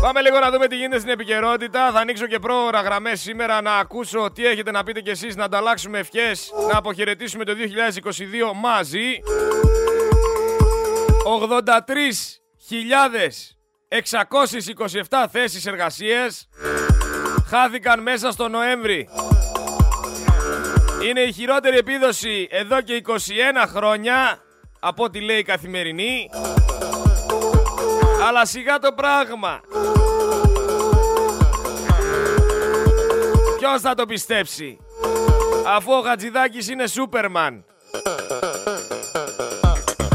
Πάμε λίγο να δούμε τι γίνεται στην επικαιρότητα. Θα ανοίξω και πρόωρα γραμμές σήμερα να ακούσω τι έχετε να πείτε κι εσείς, να ανταλλάξουμε ευχές, να αποχαιρετήσουμε το 2022 μαζί. 83.627 θέσεις εργασίες χάθηκαν μέσα στο Νοέμβρη. Είναι η χειρότερη επίδοση εδώ και 21 χρόνια από ό,τι λέει η καθημερινή. Αλλά σιγά το πράγμα. Ποιος θα το πιστέψει; Αφού ο Χατζηδάκης είναι Σούπερμαν.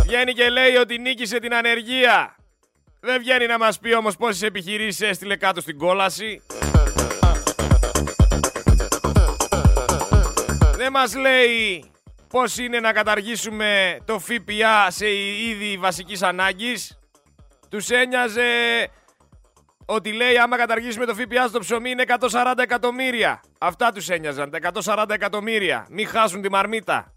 Βγαίνει και λέει ότι νίκησε την ανεργία. Δεν βγαίνει να μας πει όμως πόσες επιχειρήσεις έστειλε κάτω στην κόλαση. Δεν μας λέει πώς είναι να καταργήσουμε το ΦΠΑ σε είδη βασικής ανάγκης. Τους ένοιαζε ότι λέει άμα καταργήσουμε το ΦΠΑ στο ψωμί είναι 140 εκατομμύρια. Αυτά τους ένοιαζαν, τα 140 εκατομμύρια. Μην χάσουν τη μαρμίτα.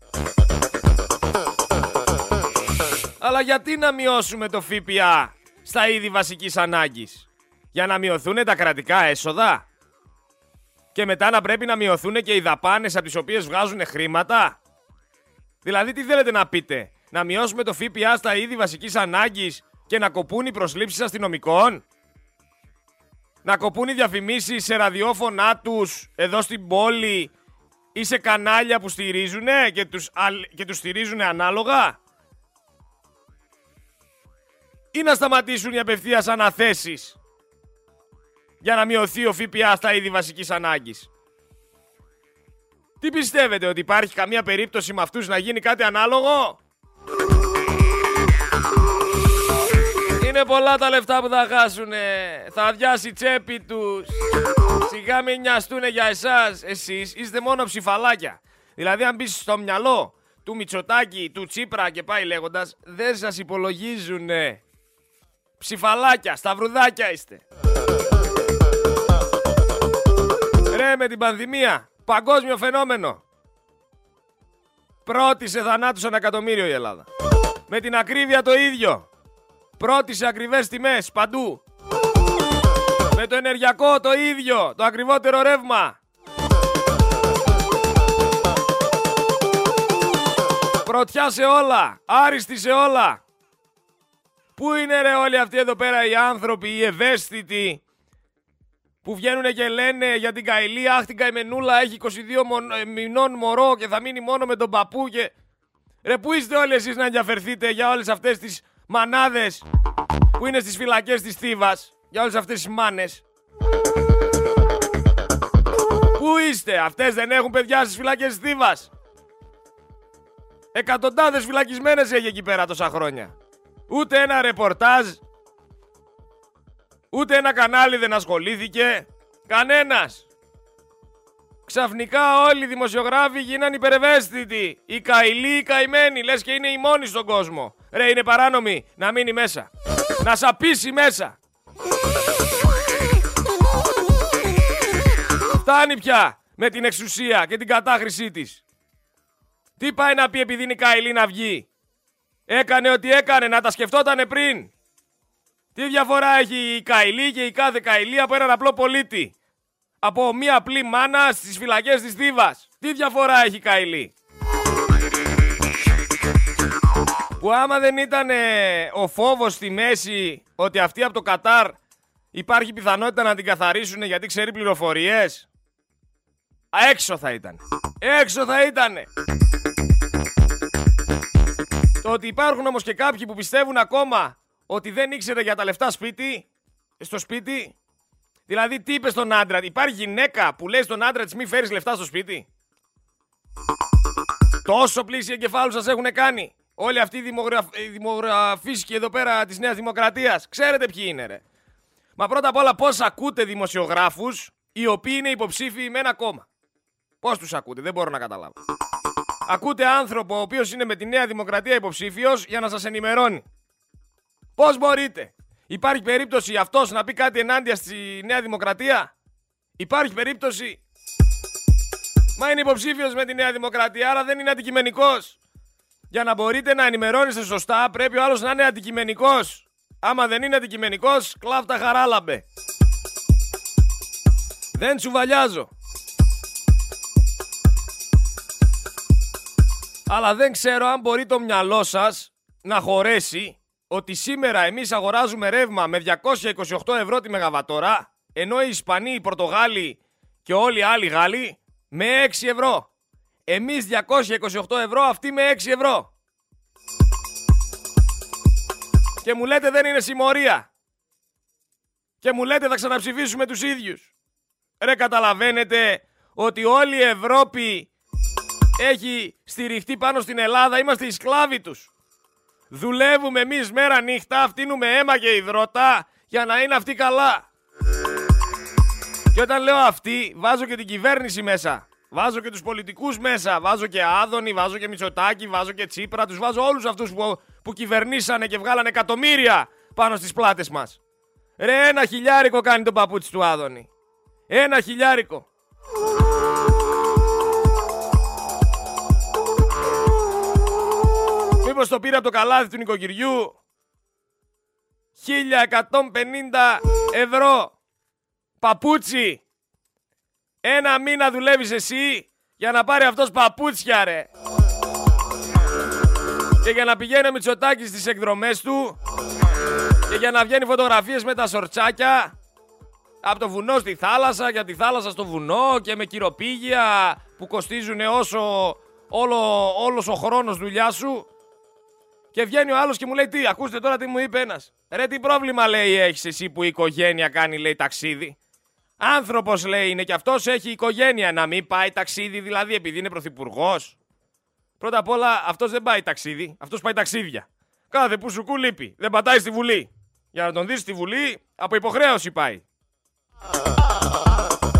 Αλλά γιατί να μειώσουμε το ΦΠΑ στα είδη βασικής ανάγκης; Για να μειωθούν τα κρατικά έσοδα; Και μετά να πρέπει να μειωθούν και οι δαπάνες από τις οποίες βγάζουν χρήματα; Δηλαδή τι θέλετε να πείτε; Να μειώσουμε το ΦΠΑ στα είδη βασικής ανάγκης; Και να κοπούν οι προσλήψεις αστυνομικών. Να κοπούν οι διαφημίσεις σε ραδιόφωνά τους εδώ στην πόλη ή σε κανάλια που στηρίζουνε και τους, και τους στηρίζουν ανάλογα ή να σταματήσουν οι απευθείας αναθέσεις για να μειωθεί ο ΦΠΑ στα είδη βασικής ανάγκης. Τι πιστεύετε, ότι υπάρχει καμία περίπτωση με αυτούς να γίνει κάτι ανάλογο; Είναι πολλά τα λεφτά που θα χάσουνε. Θα αδειάσει η τσέπη τους. Σιγά μην νοιαστούνε για εσάς. Εσείς είστε μόνο ψηφαλάκια. Δηλαδή αν μπεις στο μυαλό του Μητσοτάκη, του Τσίπρα και πάει λέγοντας, δεν σας υπολογίζουνε. Ψηφαλάκια, σταυρουδάκια είστε. Ρε με την πανδημία, παγκόσμιο φαινόμενο. Πρώτη σε θανάτους ένα εκατομμύριο η Ελλάδα. Με την ακρίβεια το ίδιο. Πρώτη σε ακριβές τιμές παντού. Με το ενεργειακό το ίδιο, το ακριβότερο ρεύμα. Πρωτιά σε όλα, άριστη σε όλα. Πού είναι ρε όλοι αυτοί εδώ πέρα οι άνθρωποι, οι ευαίσθητοι, που βγαίνουν και λένε για την Καηλή, αχ την Καημενούλα έχει 22 ε, μηνών μωρό και θα μείνει μόνο με τον παππού και... Ρε πού είστε όλοι εσείς να ενδιαφερθείτε για όλες αυτές τις μανάδες που είναι στις φυλακές της Θήβας, για όλες αυτές τις μάνες. Πού είστε, αυτές δεν έχουν παιδιά στις φυλακές της Θήβας; Εκατοντάδες φυλακισμένες έχει εκεί πέρα τόσα χρόνια. Ούτε ένα ρεπορτάζ. Ούτε ένα κανάλι δεν ασχολήθηκε. Κανένας. Ξαφνικά όλοι οι δημοσιογράφοι γίναν υπερευαίσθητοι. Οι καηλοί, οι καημένοι. Λες και είναι οι μόνοι στον κόσμο. Ρε είναι παράνομοι να μείνει μέσα. Να σαπίσει μέσα. Φτάνει πια με την εξουσία και την κατάχρησή της. Τι πάει να πει επειδή είναι καηλή να βγει; Έκανε ό,τι έκανε, να τα σκεφτότανε πριν. Τι διαφορά έχει η Καηλή και η κάθε Καηλή από έναν απλό πολίτη; Από μία απλή μάνα στις φυλακές της Θήβας. Τι διαφορά έχει η Καηλή; Που άμα δεν ήταν ο φόβος στη μέση ότι αυτή από το Κατάρ υπάρχει πιθανότητα να την καθαρίσουν γιατί ξέρει πληροφορίες. Έξω θα ήταν. Έξω θα ήτανε. Το ότι υπάρχουν όμως και κάποιοι που πιστεύουν ακόμα ότι δεν ήξερε για τα λεφτά σπίτι, στο σπίτι. Δηλαδή τι είπες στον άντρα, υπάρχει γυναίκα που λέει στον άντρα της μη φέρεις λεφτά στο σπίτι. Τόσο πλήση εγκεφάλου σας έχουν κάνει. Όλοι αυτοί οι, δημογραφ... δημογραφίσκοι εδώ πέρα της Νέας Δημοκρατίας. Ξέρετε ποιοι είναι ρε. Μα πρώτα απ' όλα πώς ακούτε δημοσιογράφους οι οποίοι είναι υποψήφιοι με ένα κόμμα; Πώς τους ακούτε, δεν μπορώ να καταλάβω. Ακούτε άνθρωπο ο οποίος είναι με τη Νέα Δημοκρατία υποψήφιος για να σας ενημερώνει. Πώς μπορείτε; Υπάρχει περίπτωση αυτός να πει κάτι ενάντια στη Νέα Δημοκρατία; Υπάρχει περίπτωση; Μα είναι υποψήφιος με τη Νέα Δημοκρατία, άρα δεν είναι αντικειμενικός. Για να μπορείτε να ενημερώνεστε σωστά, πρέπει ο άλλος να είναι αντικειμενικός. Άμα δεν είναι αντικειμενικός, κλάφτα χαράλαμπε. Δεν τσουβαλιάζω. Αλλά δεν ξέρω αν μπορεί το μυαλό σας να χωρέσει ότι σήμερα εμείς αγοράζουμε ρεύμα με 228 ευρώ τη μεγαβατόρα ενώ οι Ισπανοί, οι Πορτογάλοι και όλοι οι άλλοι Γάλλοι με 6 ευρώ. Εμείς 228 ευρώ, αυτοί με 6 ευρώ. Και μου λέτε δεν είναι συμμορία. Και μου λέτε θα ξαναψηφίσουμε τους ίδιους. Ρε καταλαβαίνετε ότι όλη η Ευρώπη έχει στηριχτεί πάνω στην Ελλάδα, είμαστε οι σκλάβοι τους. Δουλεύουμε εμείς μέρα νύχτα, φτύνουμε αίμα και υδρότα για να είναι αυτοί καλά. Και όταν λέω αυτοί, βάζω και την κυβέρνηση μέσα. Βάζω και τους πολιτικούς μέσα. Βάζω και Άδωνη, βάζω και Μητσοτάκη, βάζω και Τσίπρα. Τους βάζω όλους αυτούς που, που κυβερνήσανε και βγάλανε εκατομμύρια πάνω στις πλάτες μας. Ρε ένα χιλιάρικο κάνει το παπούτσι του Άδωνη. Ένα χιλιάρικο. Μήπως το πήρα από το καλάθι του νοικοκυριού. 1150 ευρώ. Παπούτσι. Ένα μήνα δουλεύεις εσύ για να πάρει αυτός παπούτσια ρε. Και για να πηγαίνει ο Μητσοτάκης στις εκδρομές του και για να βγαίνει φωτογραφίες με τα σορτσάκια από το βουνό στη θάλασσα και από τη θάλασσα στο βουνό και με κυροπήγια που κοστίζουν όσο όλο, όλος ο χρόνος δουλειά σου και βγαίνει ο άλλος και μου λέει τι, ακούστε τώρα τι μου είπε ένας. Ρε τι πρόβλημα λέει έχεις εσύ που η οικογένεια κάνει λέει ταξίδι. Άνθρωπος λέει είναι και αυτός έχει οικογένεια να μην πάει ταξίδι δηλαδή επειδή είναι πρωθυπουργός. Πρώτα απ' όλα αυτός δεν πάει ταξίδι, αυτός πάει ταξίδια. Κάθε που σου λείπει, δεν πατάει στη Βουλή. Για να τον δεις στη Βουλή από υποχρέωση πάει.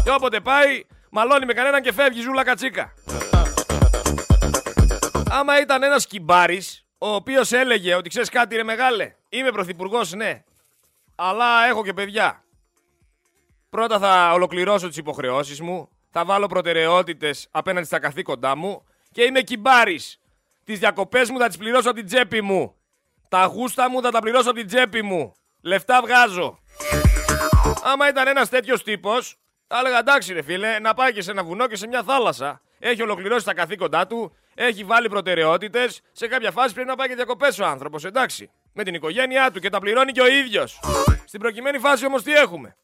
Και όποτε πάει, μαλώνει με κανέναν και φεύγει ζούλα κατσίκα. Άμα ήταν ένας κυμπάρης, ο οποίος έλεγε ότι ξέρεις κάτι ρε μεγάλε, είμαι πρωθυπουργός, ναι, αλλά έχω και παιδιά. Πρώτα θα ολοκληρώσω τις υποχρεώσεις μου, θα βάλω προτεραιότητες απέναντι στα καθήκοντά μου και είμαι κυμπάρης. Τις διακοπές μου θα τις πληρώσω από την τσέπη μου. Τα γούστα μου θα τα πληρώσω από την τσέπη μου. Λεφτά βγάζω. Άμα ήταν ένας τέτοιος τύπος, θα έλεγα εντάξει ρε φίλε, να πάει και σε ένα βουνό και σε μια θάλασσα. Έχει ολοκληρώσει τα καθήκοντά του, έχει βάλει προτεραιότητες. Σε κάποια φάση πρέπει να πάει και διακοπές ο άνθρωπος, εντάξει. Με την οικογένειά του και τα πληρώνει και ο ίδιος. Στην προκειμένη φάση όμως τι έχουμε;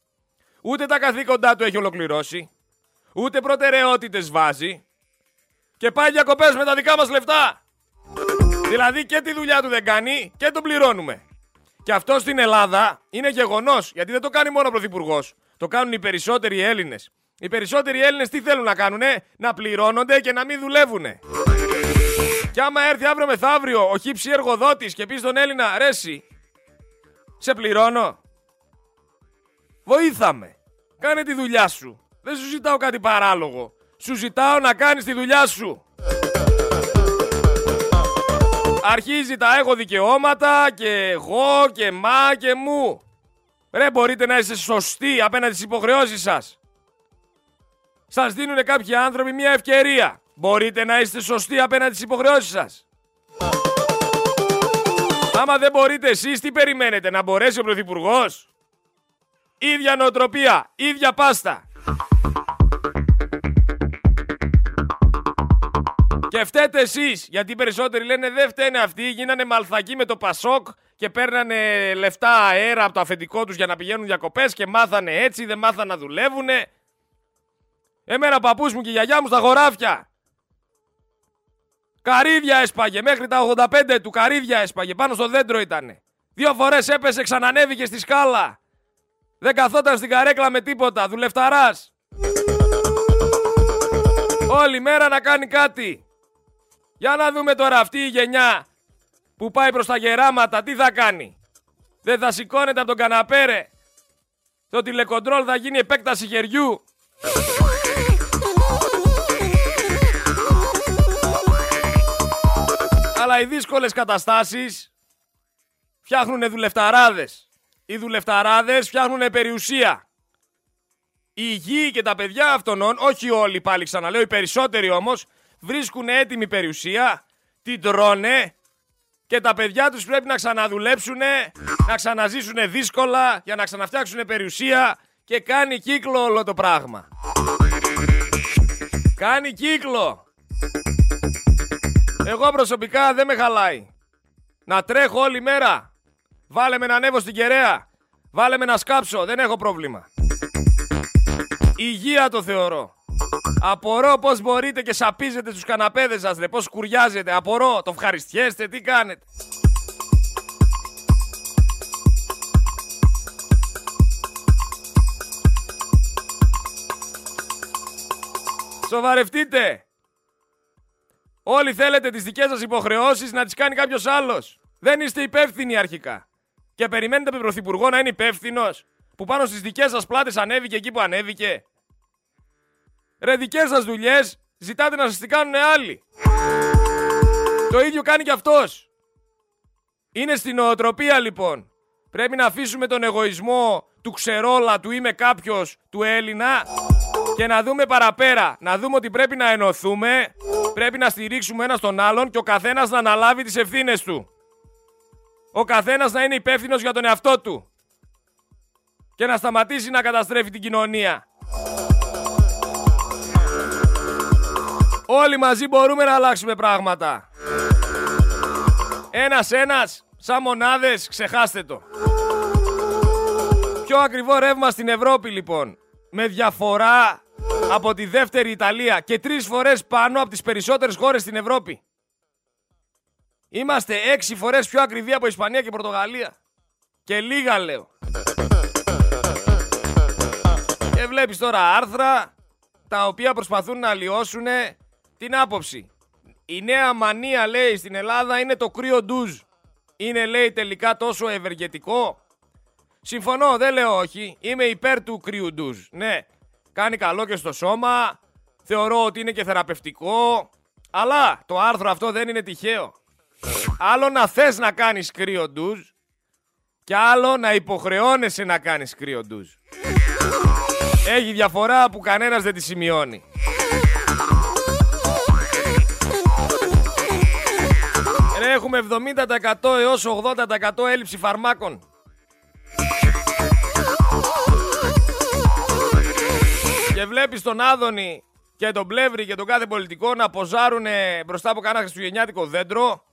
Ούτε τα καθήκοντά του έχει ολοκληρώσει, ούτε προτεραιότητες βάζει και πάει διακοπές με τα δικά μας λεφτά. Δηλαδή και τη δουλειά του δεν κάνει και τον πληρώνουμε. Και αυτό στην Ελλάδα είναι γεγονός, γιατί δεν το κάνει μόνο ο Πρωθυπουργός. Το κάνουν οι περισσότεροι Έλληνες. Οι περισσότεροι Έλληνες τι θέλουν να κάνουνε, να πληρώνονται και να μην δουλεύουνε. Και άμα έρθει αύριο μεθαύριο ο χύψη εργοδότης και πει στον Έλληνα, ρέση, σε πληρώνω. Βοήθαμε. Κάνε τη δουλειά σου. Δεν σου ζητάω κάτι παράλογο. Σου ζητάω να κάνεις τη δουλειά σου. Αρχίζει τα έχω δικαιώματα και εγώ και μα και μου. Ρε μπορείτε να είστε σωστοί απέναντι στις υποχρεώσεις σας. Σας δίνουν κάποιοι άνθρωποι μια ευκαιρία. Μπορείτε να είστε σωστοί απέναντι στις υποχρεώσεις σας. Άμα δεν μπορείτε εσείς, τι περιμένετε, να μπορέσει ο Πρωθυπουργός; Ίδια νοοτροπία, ίδια πάστα. Και φταίτε εσείς, γιατί οι περισσότεροι λένε δεν φταίνε αυτοί, γίνανε μαλθακοί με το Πασόκ και παίρνανε λεφτά αέρα από το αφεντικό τους για να πηγαίνουν διακοπές και μάθανε έτσι, δεν μάθανε να δουλεύουνε. Εμένα παππούς μου και η γιαγιά μου στα χωράφια. Καρύδια έσπαγε, μέχρι τα 85 του καρύδια έσπαγε, πάνω στο δέντρο ήτανε. Δύο φορές έπεσε, ξανανέβηκε στη σκάλα. Δεν καθόταν στην καρέκλα με τίποτα, δουλευταράς. Όλη μέρα να κάνει κάτι. Για να δούμε τώρα αυτή η γενιά που πάει προς τα γεράματα, τι θα κάνει. Δεν θα σηκώνεται από τον καναπέρε. Το τηλεκοντρόλ θα γίνει επέκταση χεριού. Αλλά οι δύσκολες καταστάσεις φτιάχνουν δουλευταράδες. Οι δουλευταράδες φτιάχνουν περιουσία. Οι γη και τα παιδιά αυτών, όχι όλοι πάλι ξαναλέω, οι περισσότεροι όμως, βρίσκουν έτοιμη περιουσία, την τρώνε και τα παιδιά τους πρέπει να ξαναδουλέψουν, να ξαναζήσουν δύσκολα για να ξαναφτιάξουν περιουσία και κάνει κύκλο όλο το πράγμα. Κάνει κύκλο. Εγώ προσωπικά δεν με χαλάει. Να τρέχω όλη μέρα. Βάλε με να ανέβω στην κεραία. Βάλε με να σκάψω. Δεν έχω πρόβλημα. Υγεία το θεωρώ. Απορώ πώς μπορείτε και σαπίζετε στους καναπέδες σας, ρε. Πώς κουριάζετε. Απορώ. Το ευχαριστιέστε. Τι κάνετε. Σοβαρευτείτε. Όλοι θέλετε τις δικές σας υποχρεώσεις να τις κάνει κάποιος άλλος. Δεν είστε υπεύθυνοι αρχικά. Και περιμένετε από τον Πρωθυπουργό να είναι υπεύθυνος που πάνω στις δικές σας πλάτες ανέβηκε εκεί που ανέβηκε. Ρε δικές σας δουλειές ζητάτε να σας τις κάνουν άλλοι. Το ίδιο κάνει και αυτός. Είναι στην νοοτροπία λοιπόν. Πρέπει να αφήσουμε τον εγωισμό του ξερόλα, του είμαι κάποιος, του Έλληνα και να δούμε παραπέρα. Να δούμε ότι πρέπει να ενωθούμε, πρέπει να στηρίξουμε ένα τον άλλον και ο καθένας να αναλάβει τις ευθύνες του. Ο καθένας να είναι υπεύθυνος για τον εαυτό του. Και να σταματήσει να καταστρέφει την κοινωνία. Όλοι μαζί μπορούμε να αλλάξουμε πράγματα. Ένας-ένας, σαν μονάδες, ξεχάστε το. Πιο ακριβό ρεύμα στην Ευρώπη λοιπόν. Με διαφορά από τη δεύτερη Ιταλία και τρεις φορές πάνω από τις περισσότερες χώρες στην Ευρώπη. Είμαστε έξι φορές πιο ακριβοί από Ισπανία και Πορτογαλία. Και λίγα λέω. Και βλέπεις τώρα άρθρα τα οποία προσπαθούν να αλλοιώσουν την άποψη. Η νέα μανία λέει στην Ελλάδα είναι το κρύο ντουζ. Είναι λέει τελικά τόσο ευεργετικό. Συμφωνώ, δεν λέω όχι. Είμαι υπέρ του κρύου ντουζ. Ναι, κάνει καλό και στο σώμα. Θεωρώ ότι είναι και θεραπευτικό. Αλλά το άρθρο αυτό δεν είναι τυχαίο. Άλλο να θες να κάνεις κρύο ντουζ και άλλο να υποχρεώνεσαι να κάνεις κρύο ντουζ. Έχει διαφορά που κανένας δεν τη σημειώνει. έχουμε 70% έως 80% έλλειψη φαρμάκων. Και βλέπεις τον Άδωνη και τον Πλεύρη και τον κάθε πολιτικό να ποζάρουν μπροστά από κάνα χριστουγεννιάτικο δέντρο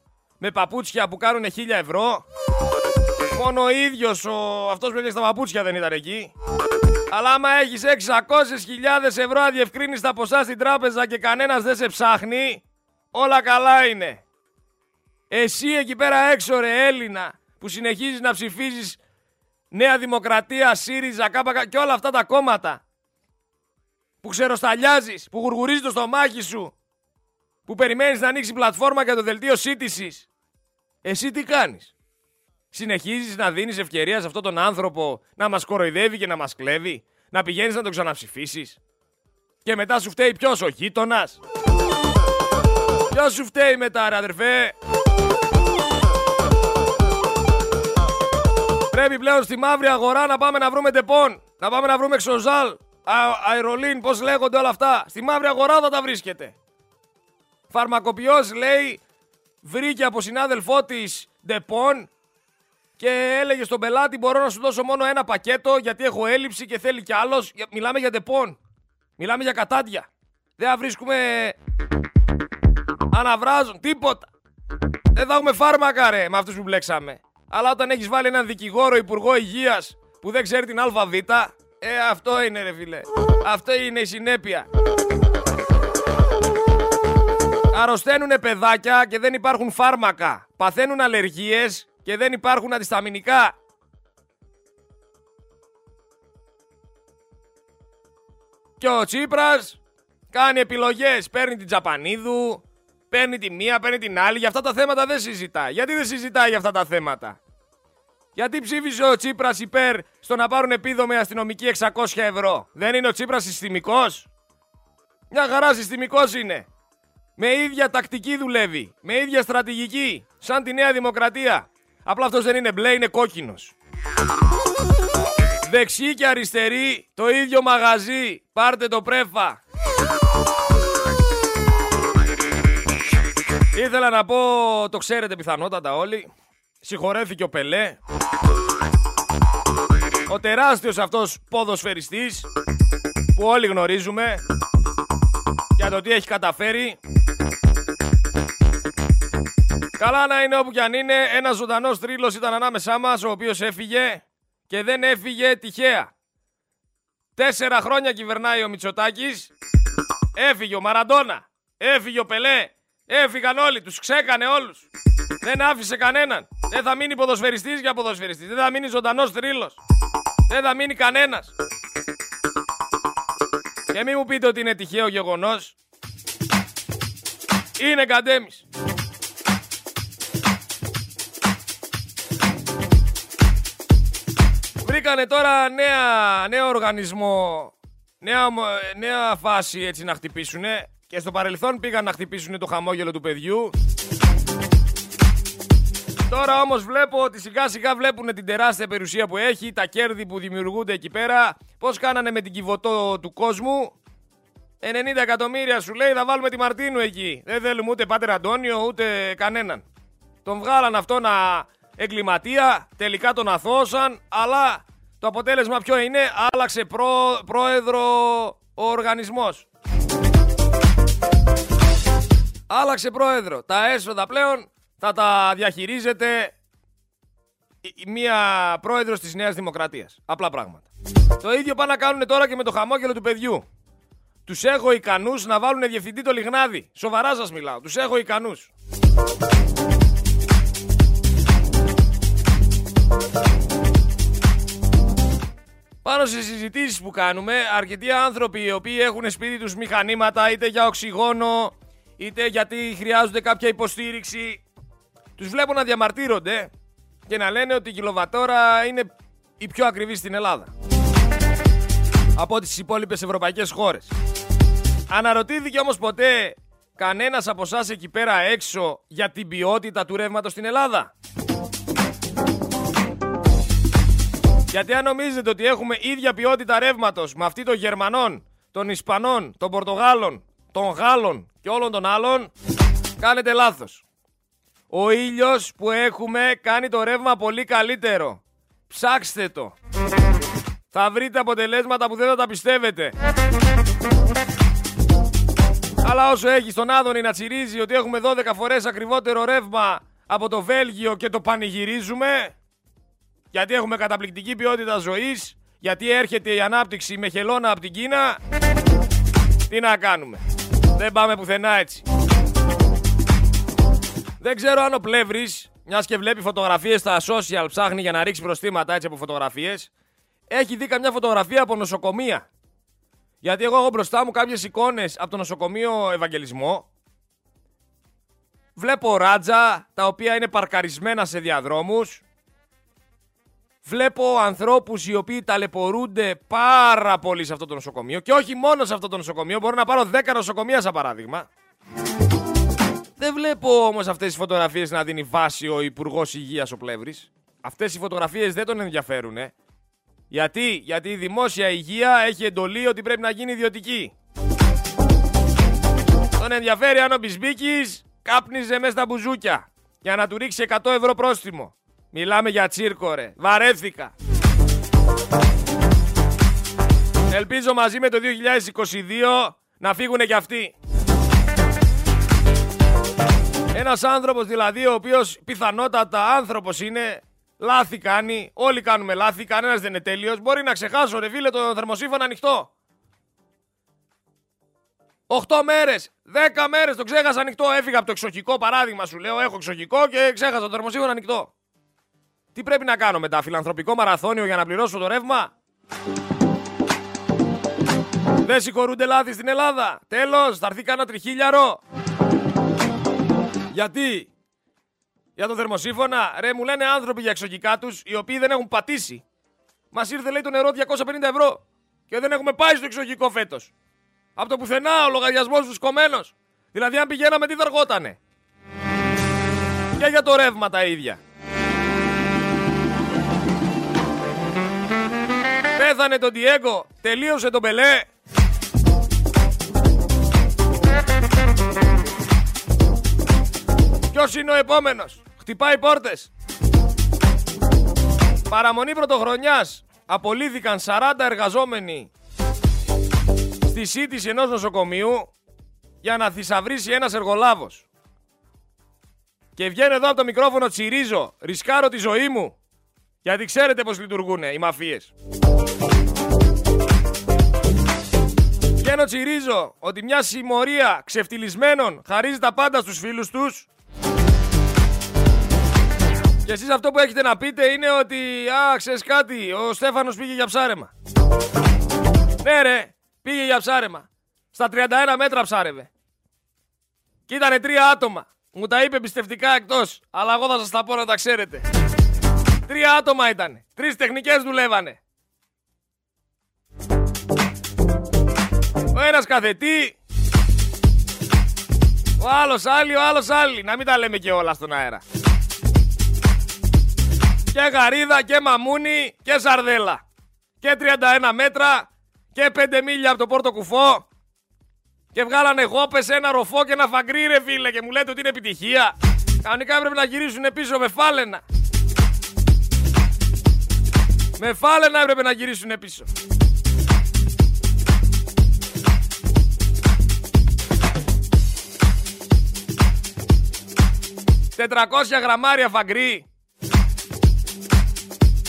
με παπούτσια που κάνουν 1000 ευρώ. Μόνο ο ίδιος ο... αυτός που έλεγε στα παπούτσια δεν ήταν εκεί. Αλλά άμα έχεις 600.000 ευρώ αδιευκρίνηστα ποσά στην τράπεζα και κανένας δεν σε ψάχνει, όλα καλά είναι. Εσύ εκεί πέρα έξω ρε Έλληνα που συνεχίζεις να ψηφίζεις Νέα Δημοκρατία, ΣΥΡΙΖΑ, ΚΑΠΑ και όλα αυτά τα κόμματα που ξεροσταλιάζεις, που γουργουρίζεις το στομάχι σου που περιμένεις να ανοίξει πλατφόρμα για το δελτίο σύντησης εσύ τι κάνεις; Συνεχίζεις να δίνεις ευκαιρία σε αυτόν τον άνθρωπο να μας κοροϊδεύει και να μας κλέβει; Να πηγαίνεις να τον ξαναψηφίσεις; Και μετά σου φταίει ποιος; Ο γείτονας; Ποιος σου φταίει μετά ρε αδερφέ; Πρέπει πλέον στη μαύρη αγορά να πάμε να βρούμε Depon. Να πάμε να βρούμε Xozal, Aerolin, πώς λέγονται όλα αυτά. Στη μαύρη αγορά θα τα βρίσκετε. Φαρμακοποιός λέει βρήκε από συνάδελφό της Depon και έλεγε στον πελάτη μπορώ να σου δώσω μόνο ένα πακέτο γιατί έχω έλλειψη και θέλει κι άλλος. Μιλάμε για Depon. Μιλάμε για κατάντια. Δεν θα βρίσκουμε αναβράζουν τίποτα. Δεν θα έχουμε φάρμακα ρε με αυτούς που μπλέξαμε. Αλλά όταν έχεις βάλει έναν δικηγόρο υπουργό υγείας που δεν ξέρει την ΑΒ, ε, αυτό είναι ρε φίλε. Αυτό είναι η συνέπεια. Αρρωσταίνουν παιδάκια και δεν υπάρχουν φάρμακα. Παθαίνουν αλλεργίες και δεν υπάρχουν αντισταμινικά. Και ο Τσίπρας κάνει επιλογές. Παίρνει την Τζαπανίδου, παίρνει τη μία, παίρνει την άλλη. Για αυτά τα θέματα δεν συζητάει. Γιατί δεν συζητάει για αυτά τα θέματα; Γιατί ψήφισε ο Τσίπρας υπέρ στο να πάρουν επίδομε αστυνομικοί 600 ευρώ; Δεν είναι ο Τσίπρας συστημικός; Μια χαρά συστημικός είναι. Με ίδια τακτική δουλεύει. Με ίδια στρατηγική. Σαν τη Νέα Δημοκρατία. Απλά αυτός δεν είναι μπλε, είναι κόκκινος. Δεξί και αριστερή, το ίδιο μαγαζί. Πάρτε το πρέφα. Ήθελα να πω, το ξέρετε πιθανότατα όλοι, συγχωρέθηκε ο Πελέ. Ο τεράστιος αυτός ποδοσφαιριστής που όλοι γνωρίζουμε για το τι έχει καταφέρει. Καλά να είναι όπου κι αν είναι, ένας ζωντανός τρίλος ήταν ανάμεσά μας, ο οποίος έφυγε και δεν έφυγε τυχαία. Τέσσερα χρόνια κυβερνάει ο Μητσοτάκης, έφυγε ο Μαραντόνα, έφυγε ο Πελέ, έφυγαν όλοι, τους ξέκανε όλους. Δεν άφησε κανέναν. Δεν θα μείνει ποδοσφαιριστής για ποδοσφαιριστής, δεν θα μείνει ζωντανός τρίλος. Δεν θα μείνει κανένας. Και μην μου πείτε ότι είναι τυχαίο γεγονός. Είναι καντέμις. Βρήκανε τώρα νέα, νέο οργανισμό, νέα, νέα φάση έτσι να χτυπήσουνε και στο παρελθόν πήγαν να χτυπήσουν το χαμόγελο του παιδιού. Τώρα όμως βλέπω ότι σιγά σιγά βλέπουν την τεράστια περιουσία που έχει, τα κέρδη που δημιουργούνται εκεί πέρα, πώς κάνανε με την κυβωτό του κόσμου; 90 εκατομμύρια σου λέει θα βάλουμε τη Μαρτίνου εκεί. Δεν θέλουμε ούτε Πάτερ Αντώνιο ούτε κανέναν. Τον βγάλαν αυτό να εγκληματία, τελικά τον αθώσαν, αλλά το αποτέλεσμα ποιο είναι, άλλαξε πρόεδρο ο οργανισμός. Άλλαξε πρόεδρο. Τα έσοδα πλέον θα τα διαχειρίζεται μία πρόεδρος της Νέας Δημοκρατίας. Απλά πράγματα. Το ίδιο πάνε να κάνουν τώρα και με το χαμόγελο του παιδιού. Τους έχω ικανούς να βάλουν διευθυντή το λιγνάδι. Σοβαρά σας μιλάω. Τους έχω ικανούς. Πάνω σε συζητήσεις που κάνουμε, αρκετοί άνθρωποι οι οποίοι έχουν σπίτι τους μηχανήματα είτε για οξυγόνο, είτε γιατί χρειάζονται κάποια υποστήριξη, τους βλέπω να διαμαρτύρονται και να λένε ότι η κιλοβατόρα είναι η πιο ακριβή στην Ελλάδα. Από τις υπόλοιπες ευρωπαϊκές χώρες. Αναρωτήθηκε όμως ποτέ κανένας από εσάς εκεί πέρα έξω για την ποιότητα του ρεύματος στην Ελλάδα; Γιατί αν νομίζετε ότι έχουμε ίδια ποιότητα ρεύματος με αυτή των Γερμανών, των Ισπανών, των Πορτογάλων, των Γάλλων και όλων των άλλων, κάνετε λάθος. Ο ήλιος που έχουμε κάνει το ρεύμα πολύ καλύτερο. Ψάξτε το. Θα βρείτε αποτελέσματα που δεν θα τα πιστεύετε. Αλλά όσο έχει τον Άδωνη να τσιρίζει ότι έχουμε 12 φορές ακριβότερο ρεύμα από το Βέλγιο και το πανηγυρίζουμε, γιατί έχουμε καταπληκτική ποιότητα ζωής, γιατί έρχεται η ανάπτυξη με χελώνα από την Κίνα, τι να κάνουμε. Δεν πάμε πουθενά έτσι. Δεν ξέρω αν ο Πλεύρης, μιας και βλέπει φωτογραφίες στα social, ψάχνει για να ρίξει προστήματα έτσι από φωτογραφίες, έχει δει καμιά φωτογραφία από νοσοκομεία. Γιατί εγώ έχω μπροστά μου κάποιες εικόνες από το νοσοκομείο Ευαγγελισμό. Βλέπω ράτζα τα οποία είναι παρκαρισμένα σε διαδρόμους. Βλέπω ανθρώπους οι οποίοι ταλαιπωρούνται πάρα πολύ σε αυτό το νοσοκομείο. Και όχι μόνο σε αυτό το νοσοκομείο, μπορώ να πάρω 10 νοσοκομεία σαν παράδειγμα. Δεν βλέπω όμως αυτές τις φωτογραφίες να δίνει βάση ο Υπουργός Υγείας ο Πλεύρης. Αυτές οι φωτογραφίες δεν τον ενδιαφέρουν. Γιατί; Γιατί η δημόσια υγεία έχει εντολή ότι πρέπει να γίνει ιδιωτική. Τον ενδιαφέρει αν ο Μπισμπίκης κάπνιζε μέσα στα μπουζούκια για να του ρίξει 100 ευρώ πρόστιμο. Μιλάμε για τσίρκο ρε. Βαρέθηκα. Ελπίζω μαζί με το 2022 να φύγουν και αυτοί. Ένας άνθρωπος δηλαδή ο οποίος πιθανότατα άνθρωπος είναι, λάθη κάνει, όλοι κάνουμε λάθη, κανένας δεν είναι τέλειος, μπορεί να ξεχάσω ρε φίλε το θερμοσύφωνο ανοιχτό. 8 μέρες, 10 μέρες το ξέχασα ανοιχτό, έφυγα από το εξοχικό παράδειγμα σου λέω, έχω εξοχικό και ξέχασα το θερμοσύφωνο ανοιχτό. Τι πρέπει να κάνω μετά, φιλανθρωπικό μαραθώνιο για να πληρώσω το ρεύμα; Δεν συγχωρούνται λάθη στην Ελλάδα. Τέλος, θα έρθει κανένα τριχίλιαρο. Γιατί; Για το θερμοσύφωνα, ρε μου λένε άνθρωποι για εξοχικά τους, οι οποίοι δεν έχουν πατήσει. Μας ήρθε λέει το νερό 250 ευρώ και δεν έχουμε πάει στο εξοχικό φέτος. Από το πουθενά ο λογαριασμός τους κομμένος. Δηλαδή αν πηγαίναμε τι θα αργότανε; Και για το ρεύμα τα ίδια. Πέθανε τον Διέγκο, τελείωσε τον Πελέ. Ποιος είναι ο επόμενος; Χτυπάει πόρτες. Παραμονή πρωτοχρονιάς. Απολύθηκαν 40 εργαζόμενοι στη σύντηση ενός νοσοκομείου για να θησαυρίσει ένας εργολάβος. Και βγαίνω εδώ από το μικρόφωνο τσιρίζω, ρισκάρω τη ζωή μου, γιατί ξέρετε πώς λειτουργούν οι μαφίες. Βγαίνω τσιρίζω ότι μια συμμορία ξεφτυλισμένων χαρίζει τα πάντα στους φίλους τους και εσείς αυτό που έχετε να πείτε είναι ότι «Α, ξέρεις κάτι, ο Στέφανος πήγε για ψάρεμα». Ναι ρε, πήγε για ψάρεμα. Στα 31 μέτρα ψάρευε. Και ήτανε τρία άτομα. Μου τα είπε πιστευτικά εκτός, αλλά εγώ θα σας τα πω να τα ξέρετε. Τρία άτομα ήταν. Τρεις τεχνικές δουλεύανε. Ο ένας καθετή. Ο άλλος άλλη, ο άλλος άλλη. Να μην τα λέμε και όλα στον αέρα. Και γαρίδα και μαμούνι και σαρδέλα. Και 31 μέτρα και 5 μίλια από το πόρτο κουφό. Και βγάλανε γόπες, ένα ροφό και ένα φαγκρί ρε φίλε και μου λέτε ότι είναι επιτυχία. Κανονικά έπρεπε να γυρίσουν πίσω με φάλαινα. Με φάλαινα έπρεπε να γυρίσουν πίσω. 400 γραμμάρια φαγκρί.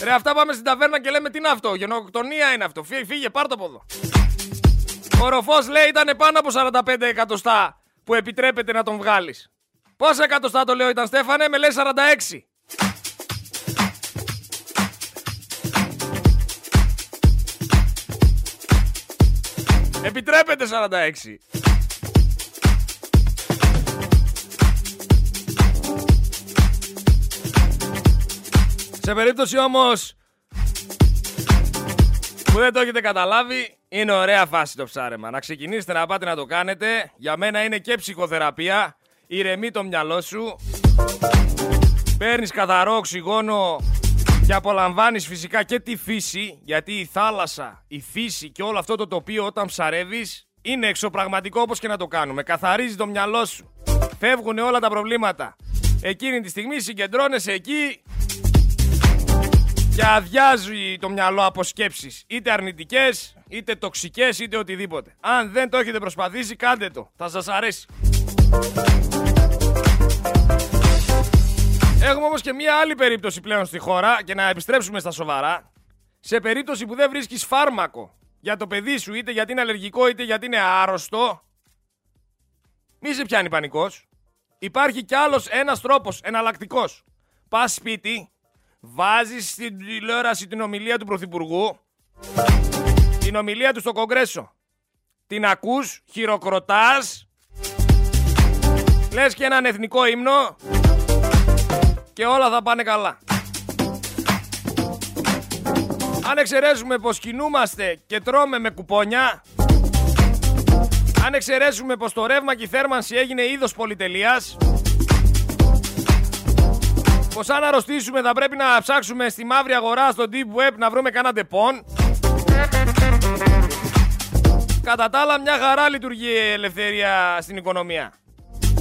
Ρε αυτά πάμε στην ταβέρνα και λέμε τι είναι αυτό. Γενοκτονία είναι αυτό. Φύγε, φύγε πάρ' το από εδώ. Ο ροφός λέει ήταν πάνω από 45 εκατοστά που επιτρέπεται να τον βγάλεις. Πόσα εκατοστά το λέω ήταν Στέφανε, με λέει 46. Επιτρέπεται 46. Σε περίπτωση όμως που δεν το έχετε καταλάβει, είναι ωραία φάση το ψάρεμα. Να ξεκινήσετε να πάτε να το κάνετε. Για μένα είναι και ψυχοθεραπεία. Ηρεμεί το μυαλό σου. Παίρνεις καθαρό οξυγόνο και απολαμβάνεις φυσικά και τη φύση. Γιατί η θάλασσα, η φύση και όλο αυτό το τοπίο όταν ψαρεύεις είναι εξωπραγματικό όπως και να το κάνουμε. Καθαρίζει το μυαλό σου. Φεύγουν όλα τα προβλήματα. Εκείνη τη στιγμή συγκεντρώνεσαι εκεί και αδειάζει το μυαλό από σκέψεις είτε αρνητικές, είτε τοξικές, είτε οτιδήποτε. Αν δεν το έχετε προσπαθήσει, κάντε το. Θα σας αρέσει. Έχουμε όμως και μία άλλη περίπτωση πλέον στη χώρα και να επιστρέψουμε στα σοβαρά. Σε περίπτωση που δεν βρίσκεις φάρμακο για το παιδί σου, είτε γιατί είναι αλλεργικό είτε γιατί είναι άρρωστο, μη σε πιάνει πανικός. Υπάρχει κι άλλος ένας τρόπος εναλλακτικός. Πας σπίτι, Βάζεις στην τηλεόραση την ομιλία του Πρωθυπουργού, την ομιλία του στο Κογκρέσο. Την ακούς, χειροκροτάς, λες και έναν εθνικό ύμνο και όλα θα πάνε καλά. Αν εξαιρέσουμε πως κινούμαστε και τρώμε με κουπόνια, αν εξαιρέσουμε πως το ρεύμα και η θέρμανση έγινε είδος πολυτελείας, πως αν αρρωστήσουμε θα πρέπει να ψάξουμε στη μαύρη αγορά στο deep web να βρούμε κανένα τεπών. Κατά τα άλλα μια χαρά λειτουργεί η ελευθερία στην οικονομία.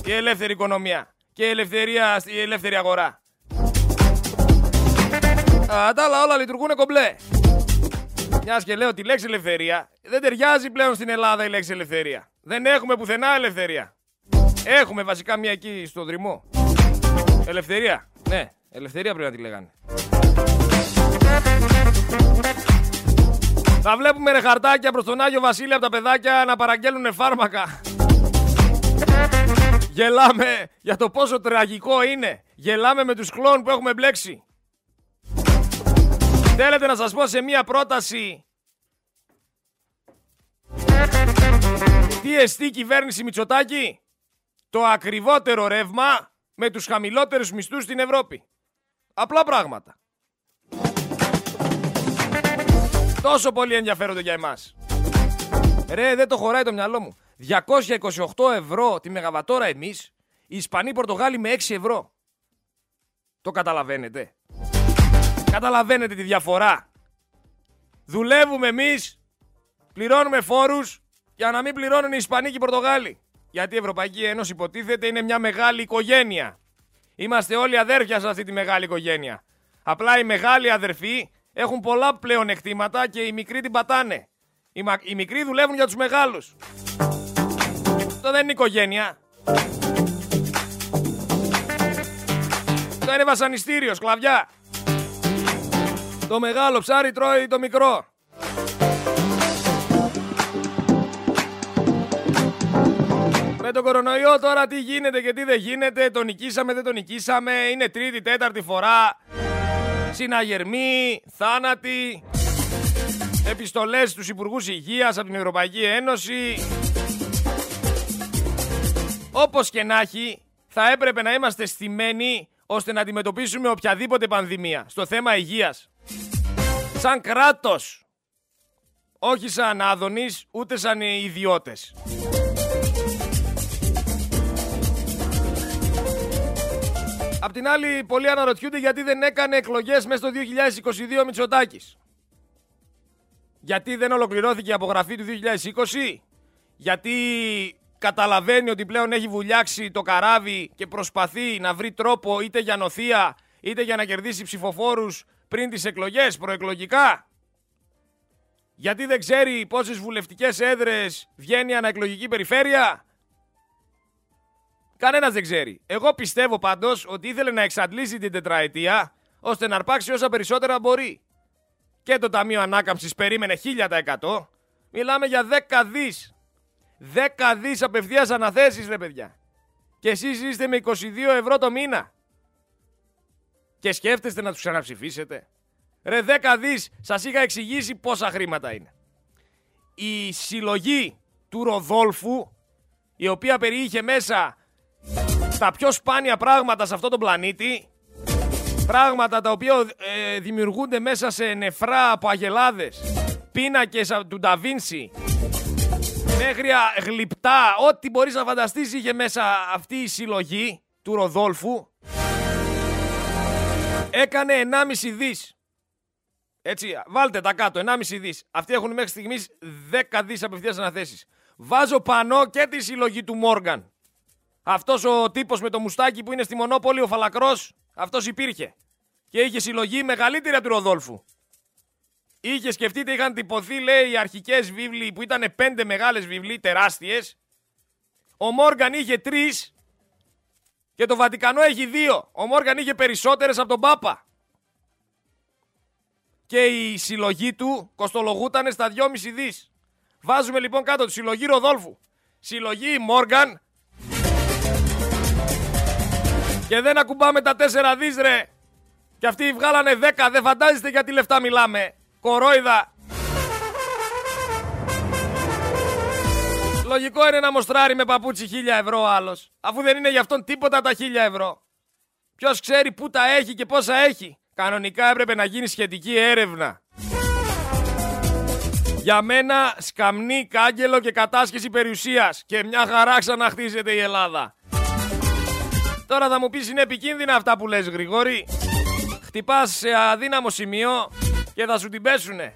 Η ελεύθερη οικονομία. Και η ελευθερία στη ελεύθερη αγορά. Κατά τα άλλα όλα λειτουργούν κομπλέ. Μιας και λέω τη λέξη ελευθερία, δεν ταιριάζει πλέον στην Ελλάδα η λέξη ελευθερία. Δεν έχουμε πουθενά ελευθερία. Έχουμε βασικά μια εκεί στο δρυμό. Ελευθερία. Ναι, ελευθερία πρέπει να τη λέγανε. Θα βλέπουμε ρε χαρτάκια προς τον Άγιο Βασίλη από τα παιδάκια να παραγγέλνουν φάρμακα. Γελάμε για το πόσο τραγικό είναι. Γελάμε με τους κλόν που έχουμε μπλέξει. Θέλετε να σας πω σε μία πρόταση τι εστί κυβέρνηση Μητσοτάκη; Το ακριβότερο ρεύμα με τους χαμηλότερους μισθούς στην Ευρώπη. Απλά πράγματα. Τόσο πολύ ενδιαφέρονται για εμάς. Ρε, δεν το χωράει το μυαλό μου. 228 ευρώ τη μεγαβατόρα εμείς, οι Ισπανοί Πορτογάλοι με 6 ευρώ. Το καταλαβαίνετε. Καταλαβαίνετε τη διαφορά. Δουλεύουμε εμείς, πληρώνουμε φόρους για να μην πληρώνουν οι Ισπανοί και οι Πορτογάλοι. Γιατί η Ευρωπαϊκή Ένωση υποτίθεται είναι μια μεγάλη οικογένεια. Είμαστε όλοι αδέρφια σε αυτή τη μεγάλη οικογένεια. Απλά οι μεγάλοι αδερφοί έχουν πολλά πλέον εκτήματα και οι μικροί την πατάνε. Οι, μα... οι μικροί δουλεύουν για τους μεγάλους. Αυτό δεν είναι οικογένεια. Αυτό είναι βασανιστήριο, σκλαβιά. Το μεγάλο ψάρι τρώει το μικρό. Με τον κορονοϊό τώρα τι γίνεται και τι δεν γίνεται, το νικήσαμε, δεν το νικήσαμε, είναι τρίτη, τέταρτη φορά. Συναγερμοί, θάνατοι, επιστολές στους Υπουργούς Υγείας από την Ευρωπαϊκή Ένωση. Όπως και να έχει, θα έπρεπε να είμαστε στημένοι ώστε να αντιμετωπίσουμε οποιαδήποτε πανδημία στο θέμα υγείας. Σαν κράτος. Όχι σαν άδωνης, ούτε σαν ιδιώτες. Απ' την άλλη, πολλοί αναρωτιούνται γιατί δεν έκανε εκλογές μέσα στο 2022 ο Μητσοτάκης. Γιατί δεν ολοκληρώθηκε η απογραφή του 2020. Γιατί καταλαβαίνει ότι πλέον έχει βουλιάξει το καράβι και προσπαθεί να βρει τρόπο είτε για νοθεία είτε για να κερδίσει ψηφοφόρους πριν τις εκλογές προεκλογικά. Γιατί δεν ξέρει πόσες βουλευτικές έδρες βγαίνει αναεκλογική περιφέρεια. Κανένας δεν ξέρει. Εγώ πιστεύω πάντως ότι ήθελε να εξαντλήσει την τετραετία ώστε να αρπάξει όσα περισσότερα μπορεί. Και το Ταμείο Ανάκαμψης περίμενε 1000%. Μιλάμε για 10 δις 10 δις απευθείας αναθέσεις ρε παιδιά. Και εσείς είστε με 22 ευρώ το μήνα. Και σκέφτεστε να τους ξαναψηφίσετε. Ρε 10 δις σας είχα εξηγήσει πόσα χρήματα είναι. Η συλλογή του Ροδόλφου η οποία περιείχε μέσα τα πιο σπάνια πράγματα σε αυτό τον πλανήτη πράγματα τα οποία ε, δημιουργούνται μέσα σε νεφρά από αγελάδες πίνακες του Νταβίντσι Μέχρι γλυπτά, ό,τι μπορείς να φανταστείς είχε μέσα αυτή η συλλογή του Ροδόλφου. Έκανε 1,5 δις. Έτσι, βάλτε τα κάτω, 1,5 δις. Αυτοί έχουν μέχρι στιγμής 10 δις απευθείας αναθέσεις. Βάζω πανώ και τη συλλογή του Μόργαν. Αυτός ο τύπος με το μουστάκι που είναι στη Μονόπολη, ο Φαλακρός, αυτός υπήρχε. Και είχε συλλογή μεγαλύτερη από του Ροδόλφου. Είχε σκεφτείτε, είχαν τυπωθεί, λέει, οι αρχικές βίβλοι που ήταν πέντε μεγάλες βίβλοι, τεράστιες. Ο Μόργαν είχε τρεις και το Βατικανό έχει δύο. Ο Μόργαν είχε περισσότερες από τον Πάπα. Και η συλλογή του κοστολογούταν στα 2,5 δις. Βάζουμε λοιπόν κάτω τη συλλογή Ροδόλφου. Συλλογή Μόργαν. Και δεν ακουμπάμε τα 4 δις ρε. Και αυτοί βγάλανε 10. Δεν φαντάζεστε για τι λεφτά μιλάμε. Κορόιδα. Λογικό είναι να μοστράρει με παπούτσι χίλια ευρώ άλλος, αφού δεν είναι για αυτόν τίποτα τα χίλια ευρώ. Ποιος ξέρει πού τα έχει και πόσα έχει. Κανονικά έπρεπε να γίνει σχετική έρευνα. Για μένα σκαμνή, κάγκελο και κατάσχεση περιουσίας και μια χαρά ξαναχτίζεται η Ελλάδα. Τώρα θα μου πεις είναι επικίνδυνα αυτά που λες Γρηγόρη. Χτυπάς σε αδύναμο σημείο και θα σου την πέσουνε.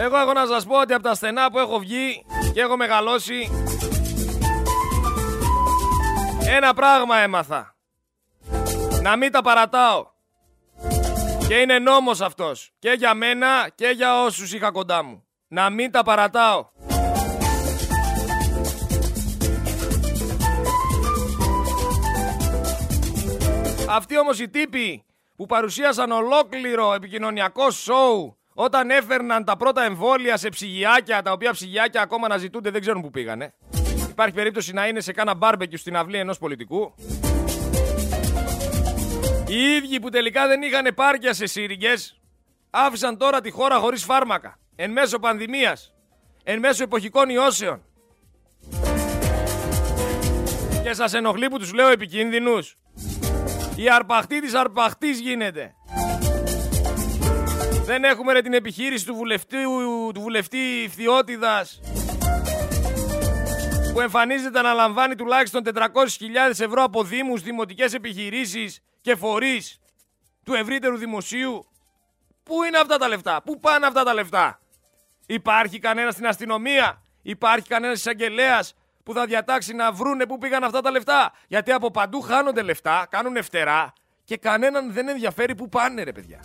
Εγώ έχω να σας πω ότι από τα στενά που έχω βγει και έχω μεγαλώσει ένα πράγμα έμαθα. Να μην τα παρατάω. Και είναι νόμος αυτός. Και για μένα και για όσους είχα κοντά μου. Να μην τα παρατάω. Αυτοί όμως οι τύποι που παρουσίασαν ολόκληρο επικοινωνιακό σοου όταν έφερναν τα πρώτα εμβόλια σε ψυγιάκια, τα οποία ψυγιάκια ακόμα να ζητούνται δεν ξέρουν που πήγανε. Υπάρχει περίπτωση να είναι σε κάνα μπάρμπεκιου στην αυλή ενός πολιτικού. Οι ίδιοι που τελικά δεν είχαν επάρκεια σε σύριγγες άφησαν τώρα τη χώρα χωρίς φάρμακα. Εν μέσω πανδημίας. Εν μέσω εποχικών ιώσεων. Και σας ενοχλεί που τους λέω επικίνδυνους. Η αρπαχτή της αρπαχτής γίνεται. Δεν έχουμε ρε την επιχείρηση του βουλευτή, του βουλευτή Φθιώτιδας που εμφανίζεται να λαμβάνει τουλάχιστον 400.000 ευρώ από δήμους, δημοτικές επιχειρήσεις και φορείς του ευρύτερου δημοσίου. Πού είναι αυτά τα λεφτά, πού πάνε αυτά τα λεφτά; Υπάρχει κανένας στην αστυνομία, υπάρχει κανένας εισαγγελέας; Που θα διατάξει να βρούνε πού πήγαν αυτά τα λεφτά. Γιατί από παντού χάνονται λεφτά, κάνουν φτερά και κανέναν δεν ενδιαφέρει πού πάνε ρε παιδιά.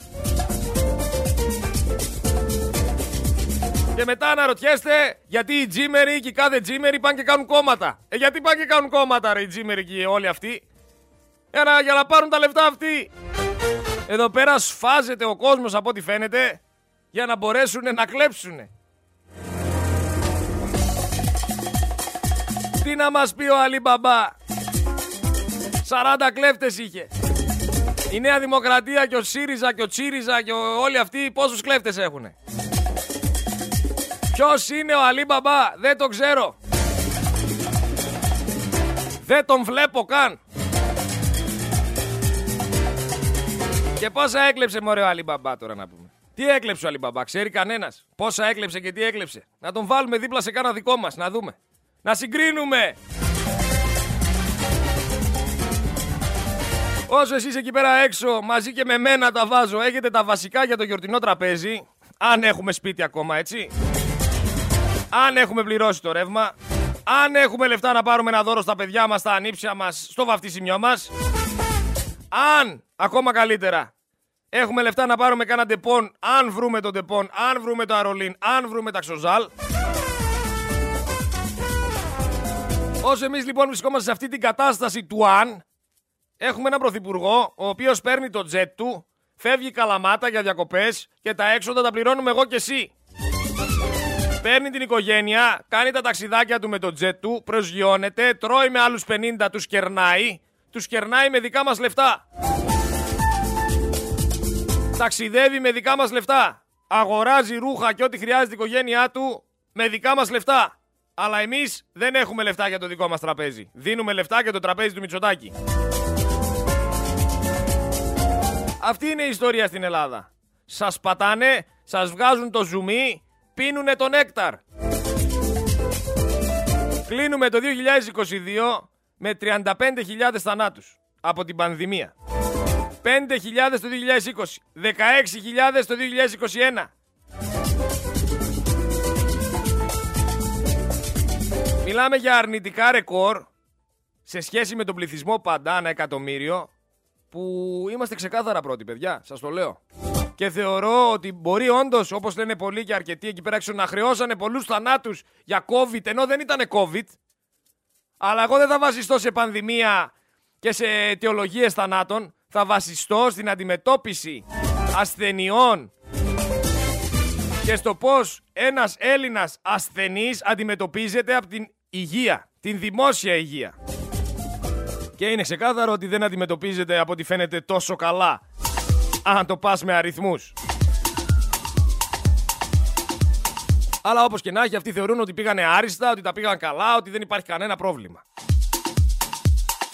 Και μετά αναρωτιέστε γιατί οι τζίμεροι και οι κάθε τζίμεροι πάνε και κάνουν κόμματα. Ε, γιατί πάνε και κάνουν κόμματα ρε οι τζίμεροι και όλοι αυτοί. Για να, για να πάρουν τα λεφτά αυτοί. Εδώ πέρα σφάζεται ο κόσμος από ό,τι φαίνεται για να μπορέσουν να κλέψουν. Τι να μας πει ο Αλή Μπαμπά. 40 κλέφτες είχε. Η Νέα Δημοκρατία και ο ΣΥΡΙΖΑ και ο Τσίριζα και όλοι αυτοί πόσους κλέφτες έχουνε. Ποιος είναι ο Αλή Μπαμπά, δεν το ξέρω. Δεν τον βλέπω καν. Και πόσα έκλεψε μωρέ ο Αλή Μπαμπά τώρα να πούμε. Τι έκλεψε ο Αλή Μπαμπά, ξέρει κανένας; Πόσα έκλεψε και τι έκλεψε; Να τον βάλουμε δίπλα σε κάνα δικό μας, να δούμε. Να συγκρίνουμε. Όσο εσείς εκεί πέρα έξω μαζί και με μένα τα βάζω έχετε τα βασικά για το γιορτινό τραπέζι. Αν έχουμε σπίτι ακόμα έτσι. Αν έχουμε πληρώσει το ρεύμα. Αν έχουμε λεφτά να πάρουμε ένα δώρο στα παιδιά μας, στα ανήψια μας, στο βαφτισιμιό μας. Αν, ακόμα καλύτερα, έχουμε λεφτά να πάρουμε κάνα Depon, αν βρούμε το Depon, αν βρούμε το Aerolin, αν βρούμε το Xozal Όσο εμείς λοιπόν βρισκόμαστε σε αυτή την κατάσταση του αν Έχουμε έναν πρωθυπουργό ο οποίος παίρνει το τζετ του, φεύγει καλαμάτα για διακοπές και τα έξοδα τα πληρώνουμε εγώ και εσύ. Παίρνει την οικογένεια, κάνει τα ταξιδάκια του με το τζετ του, προσγειώνεται, τρώει με άλλους 50, τους κερνάει, τους κερνάει με δικά μας λεφτά. Ταξιδεύει με δικά μας λεφτά. Αγοράζει ρούχα και ό,τι χρειάζεται η οικογένειά του με δικά μας λεφτά. Αλλά εμείς δεν έχουμε λεφτά για το δικό μας τραπέζι. Δίνουμε λεφτά για το τραπέζι του Μητσοτάκη. Αυτή είναι η ιστορία στην Ελλάδα. Σας πατάνε, σας βγάζουν το ζουμί, πίνουνε τον έκταρ. Κλείνουμε το 2022 με 35.000 θανάτους από την πανδημία. 5.000 το 2020, 16.000 το 2021. Μιλάμε για αρνητικά ρεκόρ σε σχέση με τον πληθυσμό παντά ένα εκατομμύριο που είμαστε ξεκάθαρα πρώτοι, παιδιά. Σας το λέω. Και θεωρώ ότι μπορεί όντως, όπως λένε πολλοί και αρκετοί εκεί πέρα έξω, να χρεώσανε πολλούς θανάτους για COVID, ενώ δεν ήταν COVID. Αλλά εγώ δεν θα βασιστώ σε πανδημία και σε αιτιολογίες θανάτων. Θα βασιστώ στην αντιμετώπιση ασθενειών και στο πώς ένας Έλληνας ασθενής αντιμετωπίζεται από την υγεία, την δημόσια υγεία. Και είναι ξεκάθαρο ότι δεν αντιμετωπίζεται από ό,τι φαίνεται τόσο καλά. Αν το πας με αριθμούς. Αλλά όπως και να έχει, αυτοί θεωρούν ότι πήγανε άριστα, ότι τα πήγαν καλά, ότι δεν υπάρχει κανένα πρόβλημα.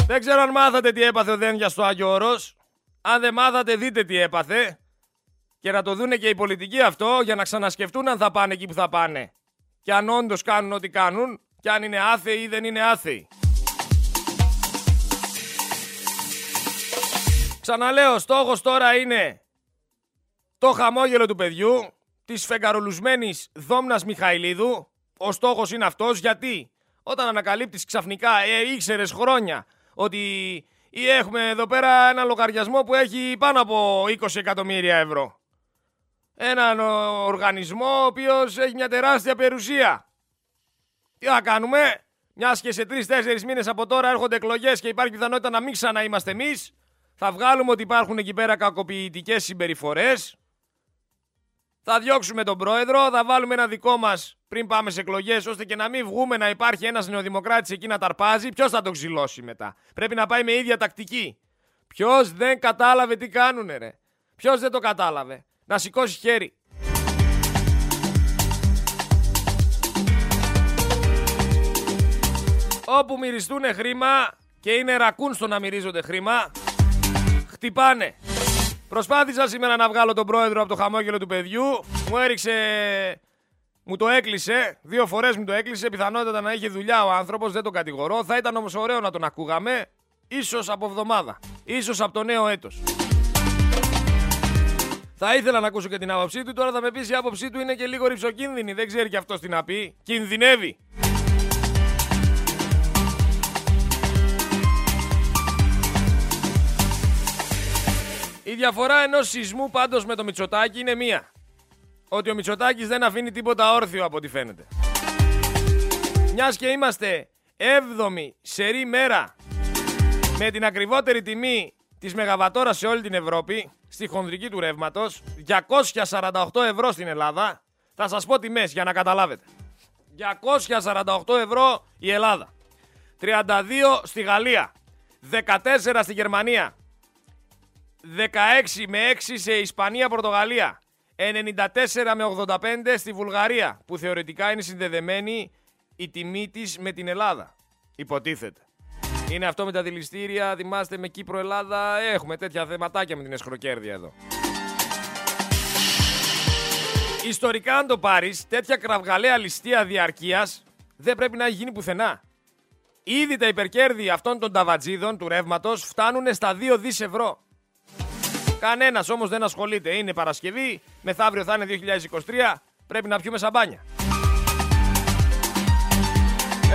Δεν ξέρω αν μάθατε τι έπαθε ο Δένδια στο Άγιο Όρος. Αν δεν μάθατε, δείτε τι έπαθε. Και να το δούνε και οι πολιτικοί αυτό για να ξανασκεφτούν αν θα πάνε εκεί που θα πάνε. Και αν όντως κάνουν ό,τι κάνουν, και αν είναι άθεοι ή δεν είναι άθεοι. Ξαναλέω, στόχος τώρα είναι το χαμόγελο του παιδιού, της φεγγαρολουσμένης Δόμνας Μιχαηλίδου. Ο στόχος είναι αυτός γιατί όταν ανακαλύπτεις ξαφνικά, ε, ήξερες χρόνια ότι ή έχουμε εδώ πέρα ένα λογαριασμό που έχει πάνω από 20 εκατομμύρια ευρώ. Έναν οργανισμό ο οποίος έχει μια τεράστια περιουσία. Τι θα κάνουμε, μιας και σε τρει-τέσσερι μήνες από τώρα έρχονται εκλογές και υπάρχει πιθανότητα να μην ξαναείμαστε εμείς, θα βγάλουμε ότι υπάρχουν εκεί πέρα κακοποιητικές συμπεριφορές. Θα διώξουμε τον πρόεδρο, θα βάλουμε ένα δικό μας πριν πάμε σε εκλογές, ώστε και να μην βγούμε να υπάρχει ένας νεοδημοκράτης εκεί να ταρπάζει. Ποιος θα τον ξυλώσει μετά; Πρέπει να πάει με ίδια τακτική. Ποιος δεν κατάλαβε τι κάνουνε, ρε. Ποιος δεν το κατάλαβε. Να σηκώσει χέρι. Όπου μυριστούν χρήμα και είναι ρακούν στο να μυρίζονται χρήμα, χτυπάνε. Προσπάθησα σήμερα να βγάλω τον πρόεδρο από το χαμόγελο του παιδιού. Μου έριξε. Μου το έκλεισε. Δύο φορές μου το έκλεισε. Πιθανότατα να είχε δουλειά ο άνθρωπος. Δεν τον κατηγορώ. Θα ήταν όμως ωραίο να τον ακούγαμε. Ίσως από εβδομάδα. Ίσως από το νέο έτος. Θα ήθελα να ακούσω και την άποψή του. Τώρα θα με πει η άποψή του είναι και λίγο ρηψοκίνδυνη. Δεν ξέρει και αυτός τι να πει. Κινδυνεύει. Η διαφορά ενός σεισμού πάντως με το Μητσοτάκι είναι μία. Ότι ο Μητσοτάκης δεν αφήνει τίποτα όρθιο από ό,τι φαίνεται. Μιας και είμαστε 7η σερή μέρα με την ακριβότερη τιμή της μεγαβατόρας σε όλη την Ευρώπη, στη χονδρική του ρεύματος, 248 ευρώ στην Ελλάδα. Θα σας πω τιμές για να καταλάβετε. 248 ευρώ η Ελλάδα. 32 στη Γαλλία. 14 στη Γερμανία. 16 με 6 σε Ισπανία, Πορτογαλία. 94 με 85 στη Βουλγαρία, που θεωρητικά είναι συνδεδεμένη η τιμή της με την Ελλάδα. Υποτίθεται. Είναι αυτό με τα δηληστήρια, θυμάστε με Κύπρο-Ελλάδα, έχουμε τέτοια θεματάκια με την εσχροκέρδεια εδώ. Ιστορικά αν το πάρεις, τέτοια κραυγαλαία ληστεία διαρκείας δεν πρέπει να έχει γίνει πουθενά. Ήδη τα υπερκέρδη αυτών των ταβατζίδων του ρεύματος φτάνουν στα 2 δις ευρώ. Κανένας όμως δεν ασχολείται. Είναι Παρασκευή, μεθαύριο θα είναι 2023, πρέπει να πιούμε σαμπάνια.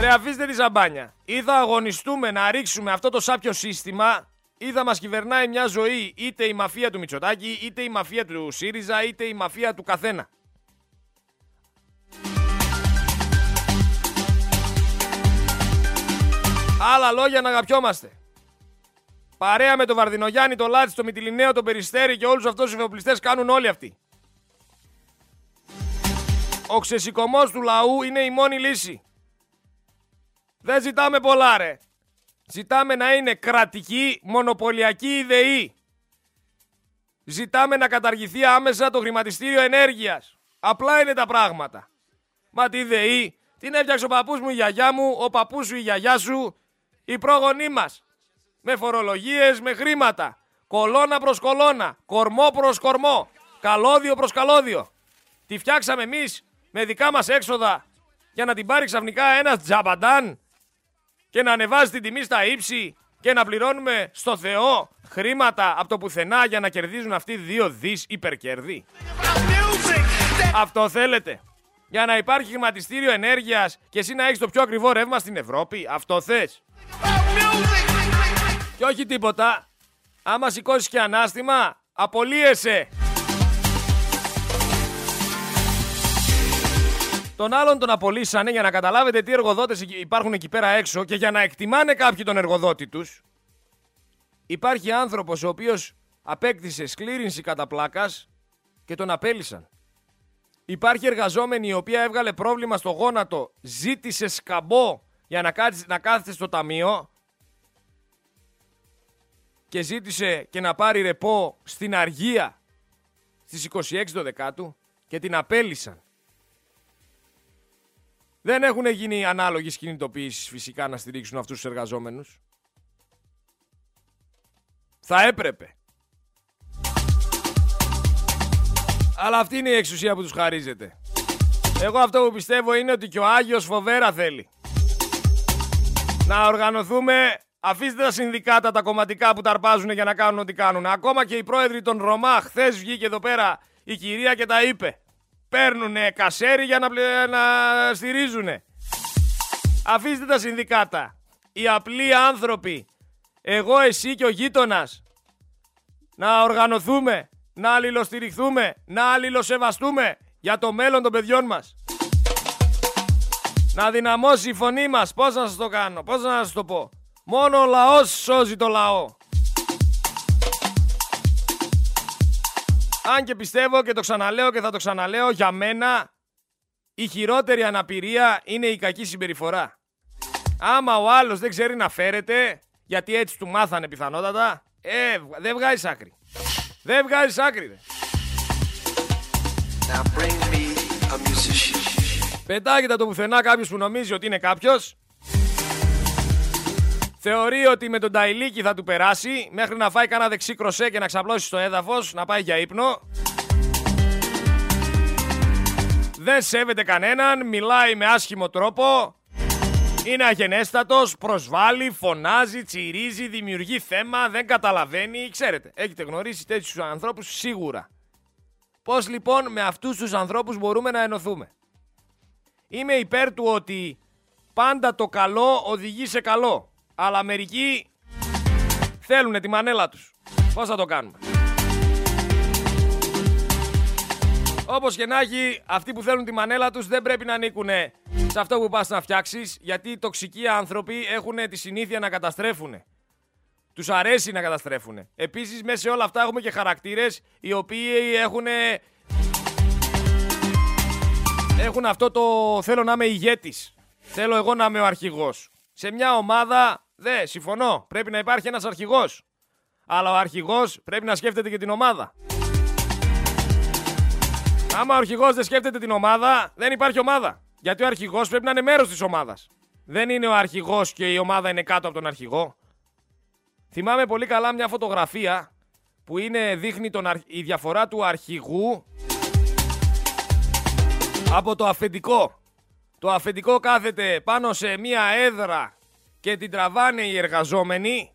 Ρε αφήστε τη σαμπάνια. Ή θα αγωνιστούμε να ρίξουμε αυτό το σάπιο σύστημα ή θα μας κυβερνάει μια ζωή είτε η μαφία του Μητσοτάκη, είτε η μαφία του ΣΥΡΙΖΑ, είτε η μαφία του καθένα. Άλλα λόγια να αγαπιόμαστε. Παρέα με τον Βαρδινογιάννη, τον Λάτσι, τον Μητυλινέο, τον Περιστέρη και όλους αυτούς τους εφοπλιστές κάνουν όλοι αυτοί. Ο ξεσηκωμός του λαού είναι η μόνη λύση. Δεν ζητάμε πολλά ρε. Ζητάμε να είναι κρατική, μονοπωλιακή ιδεή. Ζητάμε να καταργηθεί άμεσα το χρηματιστήριο ενέργειας. Απλά είναι τα πράγματα. Μα τη ιδεή την έφτιαξε ο παππούς μου η γιαγιά μου, ο παππούς σου η γιαγιά σου, οι πρόγονοί μας. Με φορολογίες, με χρήματα. Κολόνα προς κολόνα, κορμό προς κορμό, καλώδιο προς καλώδιο. Τη φτιάξαμε εμείς με δικά μας έξοδα για να την πάρει ξαφνικά ένας τζαμπαντάν και να ανεβάζει την τιμή στα ύψη και να πληρώνουμε στο Θεό χρήματα από το πουθενά για να κερδίζουν αυτοί δύο δις υπερκέρδη. Αυτό θέλετε. Για να υπάρχει χρηματιστήριο ενέργειας και εσύ να έχεις το πιο ακριβό ρεύμα στην Ευρώπη. Αυτό θες. Και όχι τίποτα. Άμα σηκώσεις και ανάστημα, απολύεσαι. Τον άλλον τον απολύσανε για να καταλάβετε τι εργοδότες υπάρχουν εκεί πέρα έξω και για να εκτιμάνε κάποιοι τον εργοδότη τους. Υπάρχει άνθρωπος ο οποίος απέκτησε σκλήρινση κατά πλάκας και τον απέλησαν. Υπάρχει εργαζόμενη η οποία έβγαλε πρόβλημα στο γόνατο, ζήτησε σκαμπό για να, κάτσει, να κάθεται στο ταμείο και ζήτησε και να πάρει ρεπό στην Αργία στις 26 Δεκάτου και την απέλησαν. Δεν έχουν γίνει ανάλογες κινητοποιήσεις φυσικά να στηρίξουν αυτούς τους εργαζόμενους. Θα έπρεπε. Αλλά αυτή είναι η εξουσία που τους χαρίζεται. Εγώ αυτό που πιστεύω είναι ότι και ο Άγιος φοβέρα θέλει. Να οργανωθούμε, αφήστε τα συνδικάτα τα κομματικά που ταρπάζουν για να κάνουν ό,τι κάνουν. Ακόμα και οι πρόεδροι των Ρωμά, χθες βγήκε εδώ πέρα η κυρία και τα είπε. Παίρνουνε κασέρι για να, να στηρίζουνε. Αφήστε τα συνδικάτα. Οι απλοί άνθρωποι, εγώ, εσύ και ο γείτονας, να οργανωθούμε, να αλληλοστηριχθούμε, να αλληλοσεβαστούμε για το μέλλον των παιδιών μας. Να δυναμώσει η φωνή μας. Πώς να σας το κάνω, πώς να σας το πω. Μόνο ο λαός σώζει το λαό. Αν και πιστεύω και το ξαναλέω και θα το ξαναλέω, για μένα η χειρότερη αναπηρία είναι η κακή συμπεριφορά. Άμα ο άλλος δεν ξέρει να φέρεται, γιατί έτσι του μάθανε πιθανότατα, ε, δεν βγάζεις άκρη. Δεν βγάζεις άκρη, δε. Πετάγεται το πουθενά κάποιος που νομίζει ότι είναι κάποιος. Θεωρεί ότι με τον Ταϊλίκη θα του περάσει μέχρι να φάει κανένα δεξί κροσέ και να ξαπλώσει στο έδαφος, να πάει για ύπνο. Δεν σέβεται κανέναν, μιλάει με άσχημο τρόπο. Είναι αγενέστατος, προσβάλλει, φωνάζει, τσιρίζει, δημιουργεί θέμα, δεν καταλαβαίνει. Ξέρετε, έχετε γνωρίσει τέτοιους ανθρώπους σίγουρα. Πώς λοιπόν με αυτούς τους ανθρώπους μπορούμε να ενωθούμε; Είμαι υπέρ του ότι πάντα το καλό οδηγεί σε καλό. Αλλά μερικοί θέλουν τη μανέλα τους. Πώς θα το κάνουμε; Όπως και να έχει, αυτοί που θέλουν τη μανέλα τους δεν πρέπει να ανήκουν σε αυτό που πας να φτιάξεις, γιατί οι τοξικοί άνθρωποι έχουν τη συνήθεια να καταστρέφουν. Τους αρέσει να καταστρέφουν. Επίσης, μέσα σε όλα αυτά έχουμε και χαρακτήρες οι οποίοι έχουν... Έχουν αυτό το θέλω να είμαι ηγέτης. Θέλω εγώ να είμαι ο αρχηγός. Σε μια ομάδα, δε, συμφωνώ, πρέπει να υπάρχει ένας αρχηγός. Αλλά ο αρχηγός πρέπει να σκέφτεται και την ομάδα. Άμα ο αρχηγός δεν σκέφτεται την ομάδα, δεν υπάρχει ομάδα. Γιατί ο αρχηγός πρέπει να είναι μέρος της ομάδας. Δεν είναι ο αρχηγός και η ομάδα είναι κάτω από τον αρχηγό. Θυμάμαι πολύ καλά μια φωτογραφία που είναι, δείχνει τον, η διαφορά του αρχηγού από το αφεντικό. Το αφεντικό κάθεται πάνω σε μια έδρα και την τραβάνε οι εργαζόμενοι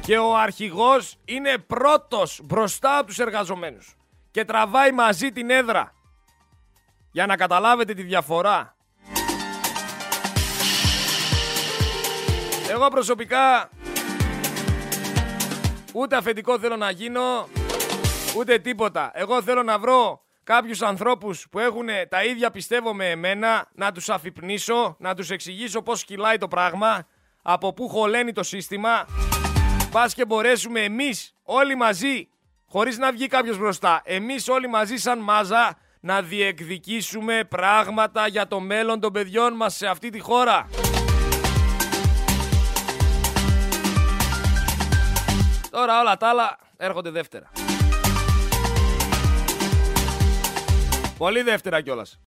και ο αρχηγός είναι πρώτος μπροστά από τους εργαζομένους και τραβάει μαζί την έδρα για να καταλάβετε τη διαφορά. Εγώ προσωπικά ούτε αφεντικό θέλω να γίνω, ούτε τίποτα. Εγώ θέλω να βρω κάποιους ανθρώπους που έχουν τα ίδια πιστεύω με εμένα, να τους αφυπνήσω, να τους εξηγήσω πώς κυλάει το πράγμα, από πού χωλαίνει το σύστημα, πας και μπορέσουμε εμείς όλοι μαζί, χωρίς να βγει κάποιος μπροστά, εμείς όλοι μαζί σαν μάζα, να διεκδικήσουμε πράγματα για το μέλλον των παιδιών μας σε αυτή τη χώρα. Τώρα όλα τα άλλα έρχονται δεύτερα. Πολύ δεύτερα κιόλας.